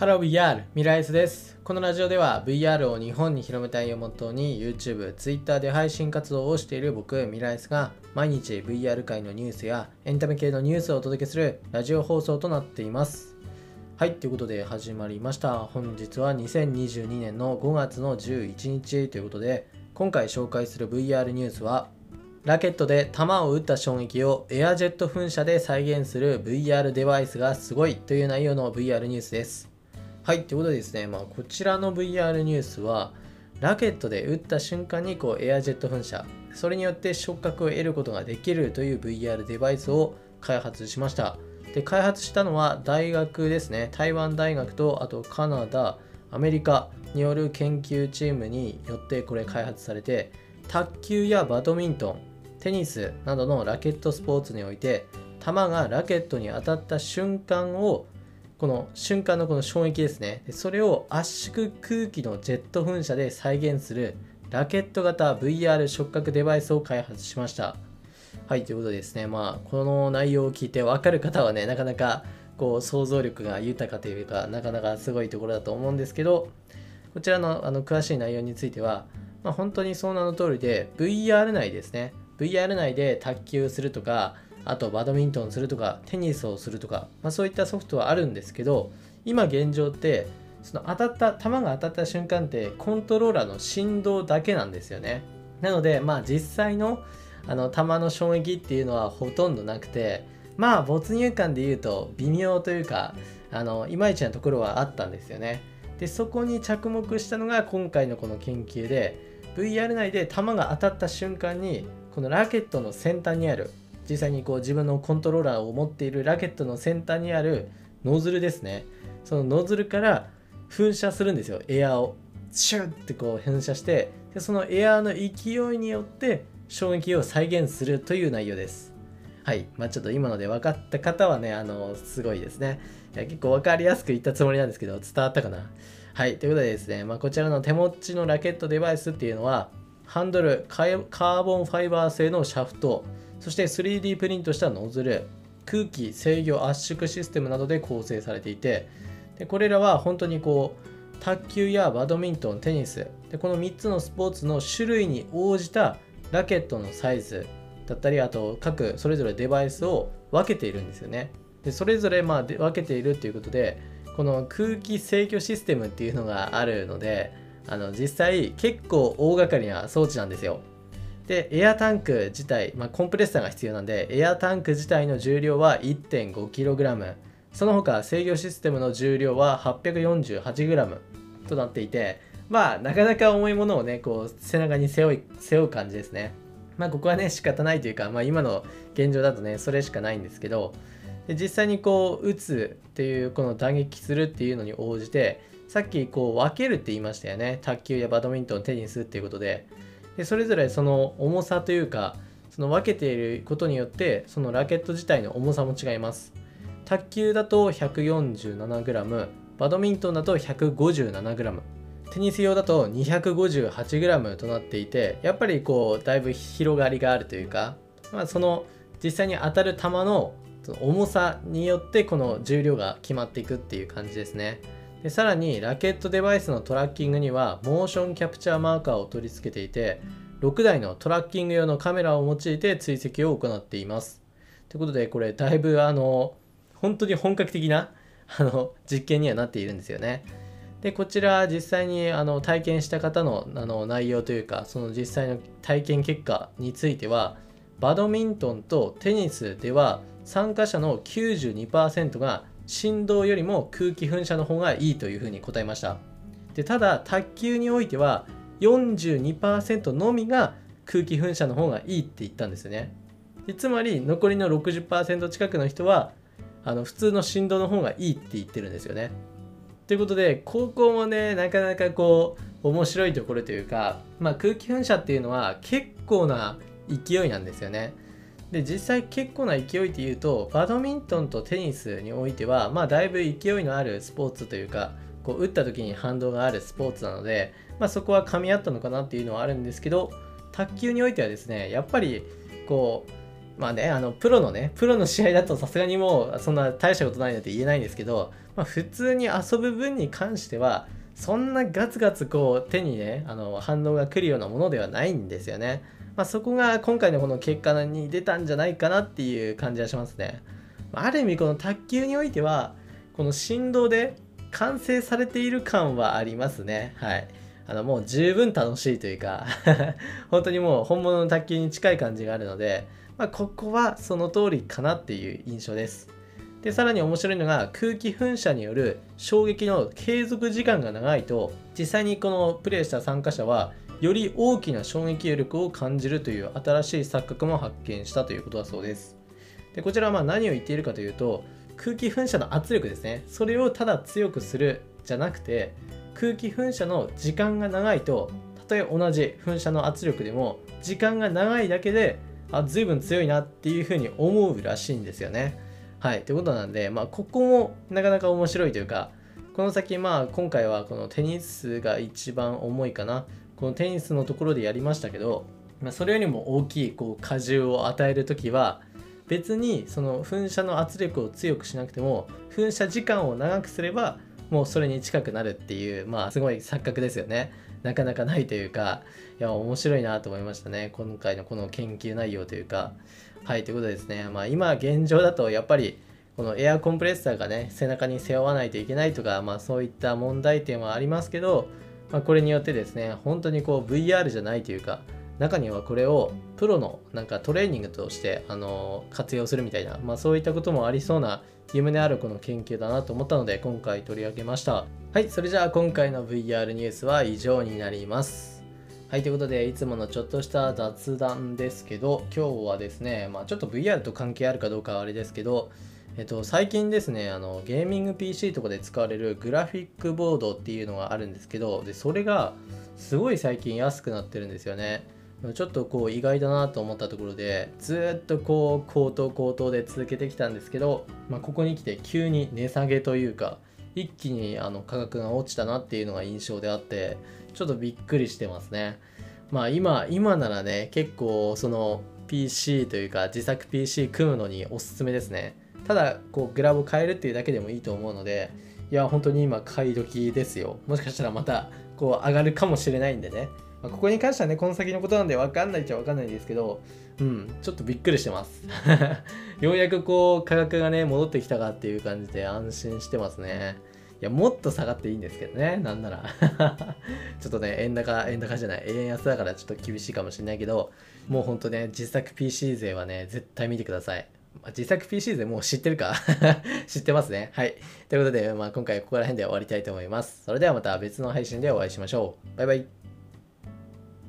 ハロー VR ミライスです。このラジオでは VR を日本に広めたいをモットーに YouTube、Twitter で配信活動をしている僕ミライスが毎日 VR 界のニュースやエンタメ系のニュースをお届けするラジオ放送となっています。はいということで始まりました。本日は2022年の5月の11日ということで今回紹介する VR ニュースはラケットで球を打った衝撃をエアジェット噴射で再現する VR デバイスがすごいという内容の VR ニュースです。はい、ということでですね、まあ、こちらの VR ニュースは、ラケットで打った瞬間にこうエアジェット噴射、それによって触覚を得ることができるという VR デバイスを開発しました。で、開発したのは大学ですね、台湾大学とあとカナダ、アメリカによる研究チームによってこれ開発されて、卓球やバドミントン、テニスなどのラケットスポーツにおいて、球がラケットに当たった瞬間をこの瞬間のこの衝撃ですね。それを圧縮空気のジェット噴射で再現するラケット型 VR 触覚デバイスを開発しました。はいということでですね。まあこの内容を聞いて分かる方はねなかなかこう想像力が豊かというかなかなかすごいところだと思うんですけどこちらのあの詳しい内容については、まあ、本当にその名の通りで VR 内ですね。VR 内で卓球するとかあとバドミントンするとかテニスをするとか、まあ、そういったソフトはあるんですけど今現状ってその当たった球が当たった瞬間ってコントローラーの振動だけなんですよね。なのでまあ実際のあの球の衝撃っていうのはほとんどなくてまあ没入感で言うと微妙というかあのいまいちなところはあったんですよね。でそこに着目したのが今回のこの研究で VR 内で球が当たった瞬間にこのラケットの先端にある実際にこう自分のコントローラーを持っているラケットの先端にあるノズルですね。そのノズルから噴射するんですよ。エアを。シュッてこう噴射してでそのエアの勢いによって衝撃を再現するという内容です。はい。まあちょっと今ので分かった方はねあのすごいですね。いや結構分かりやすく言ったつもりなんですけど伝わったかな？はい。ということでですね、まあ、こちらの手持ちのラケットデバイスっていうのはハンドルカーボンファイバー製のシャフト。そして 3D プリントしたノズル空気制御圧縮システムなどで構成されていてでこれらは本当にこう卓球やバドミントンテニスでこの3つのスポーツの種類に応じたラケットのサイズだったりあと各それぞれデバイスを分けているんですよね。でそれぞれまあ分けているっていうことでこの空気制御システムっていうのがあるのであの実際結構大掛かりな装置なんですよ。でエアタンク自体、まあ、コンプレッサーが必要なんでエアタンク自体の重量は 1.5kg その他制御システムの重量は 848g となっていてまあなかなか重いものをねこう背中に背負い背負う感じですね。まあここはね仕方ないというか、まあ、今の現状だとねそれしかないんですけどで実際にこう打つっていうこの打撃するっていうのに応じてさっきこう分けるって言いましたよね。卓球やバドミントンテニスっていうことで。でそれぞれその重さというかその分けていることによってそのラケット自体の重さも違います卓球だと 147g バドミントンだと 157g テニス用だと 258g となっていてやっぱりこうだいぶ広がりがあるというか、まあ、その実際に当たる球の重さによってこの重量が決まっていくっていう感じですね。でさらにラケットデバイスのトラッキングにはモーションキャプチャーマーカーを取り付けていて6台のトラッキング用のカメラを用いて追跡を行っています。ということでこれだいぶあの本当に本格的なあの実験にはなっているんですよね。でこちら実際にあの体験した方のあの内容というかその実際の体験結果についてはバドミントンとテニスでは参加者の92%が振動よりも空気噴射の方がいいというふうに答えました。でただ卓球においては42%のみが空気噴射の方がいいって言ったんですよね。でつまり残りの60%近くの人はあの普通の振動の方がいいって言ってるんですよね。ということで高校もねなかなかこう面白いところというか、まあ、空気噴射っていうのは結構な勢いなんですよね。で実際結構な勢いっていうとバドミントンとテニスにおいてはまあだいぶ勢いのあるスポーツというかこう打った時に反動があるスポーツなので、まあ、そこは噛み合ったのかなっていうのはあるんですけど卓球においてはですねやっぱりこうまあね、あの、プロのね、プロの試合だとさすがにもう、そんな大したことないなって言えないんですけど、まあ、普通に遊ぶ分に関しては、そんなガツガツこう手にねあの反応が来るようなものではないんですよね。まあ、そこが今回のこの結果に出たんじゃないかなっていう感じはしますね。ある意味この卓球においてはこの振動で完成されている感はありますね。はい。あのもう十分楽しいというか 本当にもう本物の卓球に近い感じがあるので、まあ、ここはその通りかなっていう印象です。でさらに面白いのが空気噴射による衝撃の継続時間が長いと実際にこのプレイした参加者はより大きな衝撃力を感じるという新しい錯覚も発見したということだそうですでこちらはま何を言っているかというと空気噴射の圧力ですねそれをただ強くするじゃなくて空気噴射の時間が長いとたとえ同じ噴射の圧力でも時間が長いだけであ随分強いなっていうふうに思うらしいんですよねはい、ということなんで、まあ、ここもなかなか面白いというか、この先、まあ、今回はこのテニスが一番重いかな。このテニスのところでやりましたけど、まあ、それよりも大きいこう荷重を与える時は、別にその噴射の圧力を強くしなくても、噴射時間を長くすれば、もうそれに近くなるっていう、まあ、すごい錯覚ですよね。なかなかないというか、いや、面白いなと思いましたね。今回のこの研究内容というか。はい、ということでですね、まあ、今現状だとやっぱりこのエアコンプレッサーがね背中に背負わないといけないとか、まあ、そういった問題点はありますけど、まあ、これによってですね本当にこう VR じゃないというか中にはこれをプロのなんかトレーニングとしてあの活用するみたいな、まあ、そういったこともありそうな夢のあるこの研究だなと思ったので今回取り上げました。はいそれじゃあ今回の VR ニュースは以上になります。はい、ということで、いつものちょっとした雑談ですけど、今日はですね、まあ、ちょっと VR と関係あるかどうかはあれですけど、えっと、最近ですね、あのゲーミング PC とかで使われるグラフィックボードっていうのがあるんですけど、でそれがすごい最近安くなってるんですよね。ちょっとこう意外だなと思ったところで、ずっとこう高騰高騰で続けてきたんですけど、まあ、ここに来て急に値下げというか、一気にあの価格が落ちたなっていうのが印象であって、ちょっとびっくりしてますね。まあ今、今ならね、結構その PC というか自作 PC 組むのにおすすめですね。ただこうグラブを変えるっていうだけでもいいと思うので、いや、本当に今買い時ですよ。もしかしたらまたこう上がるかもしれないんでね。まあ、ここに関してはね、この先のことなんで分かんないっちゃ分かんないんですけど、うん、ちょっとびっくりしてます。ようやくこう価格がね、戻ってきたかっていう感じで安心してますね。いや、もっと下がっていいんですけどね、なんなら。ちょっとね、円高、円高じゃない、円安だからちょっと厳しいかもしれないけど、もうほんとね、実作 PC 勢はね、絶対見てください。自作 PC でもう知ってるか 知ってますね。はい。ということで、まあ、今回ここら辺で終わりたいと思います。それではまた別の配信でお会いしましょう。バイバイ。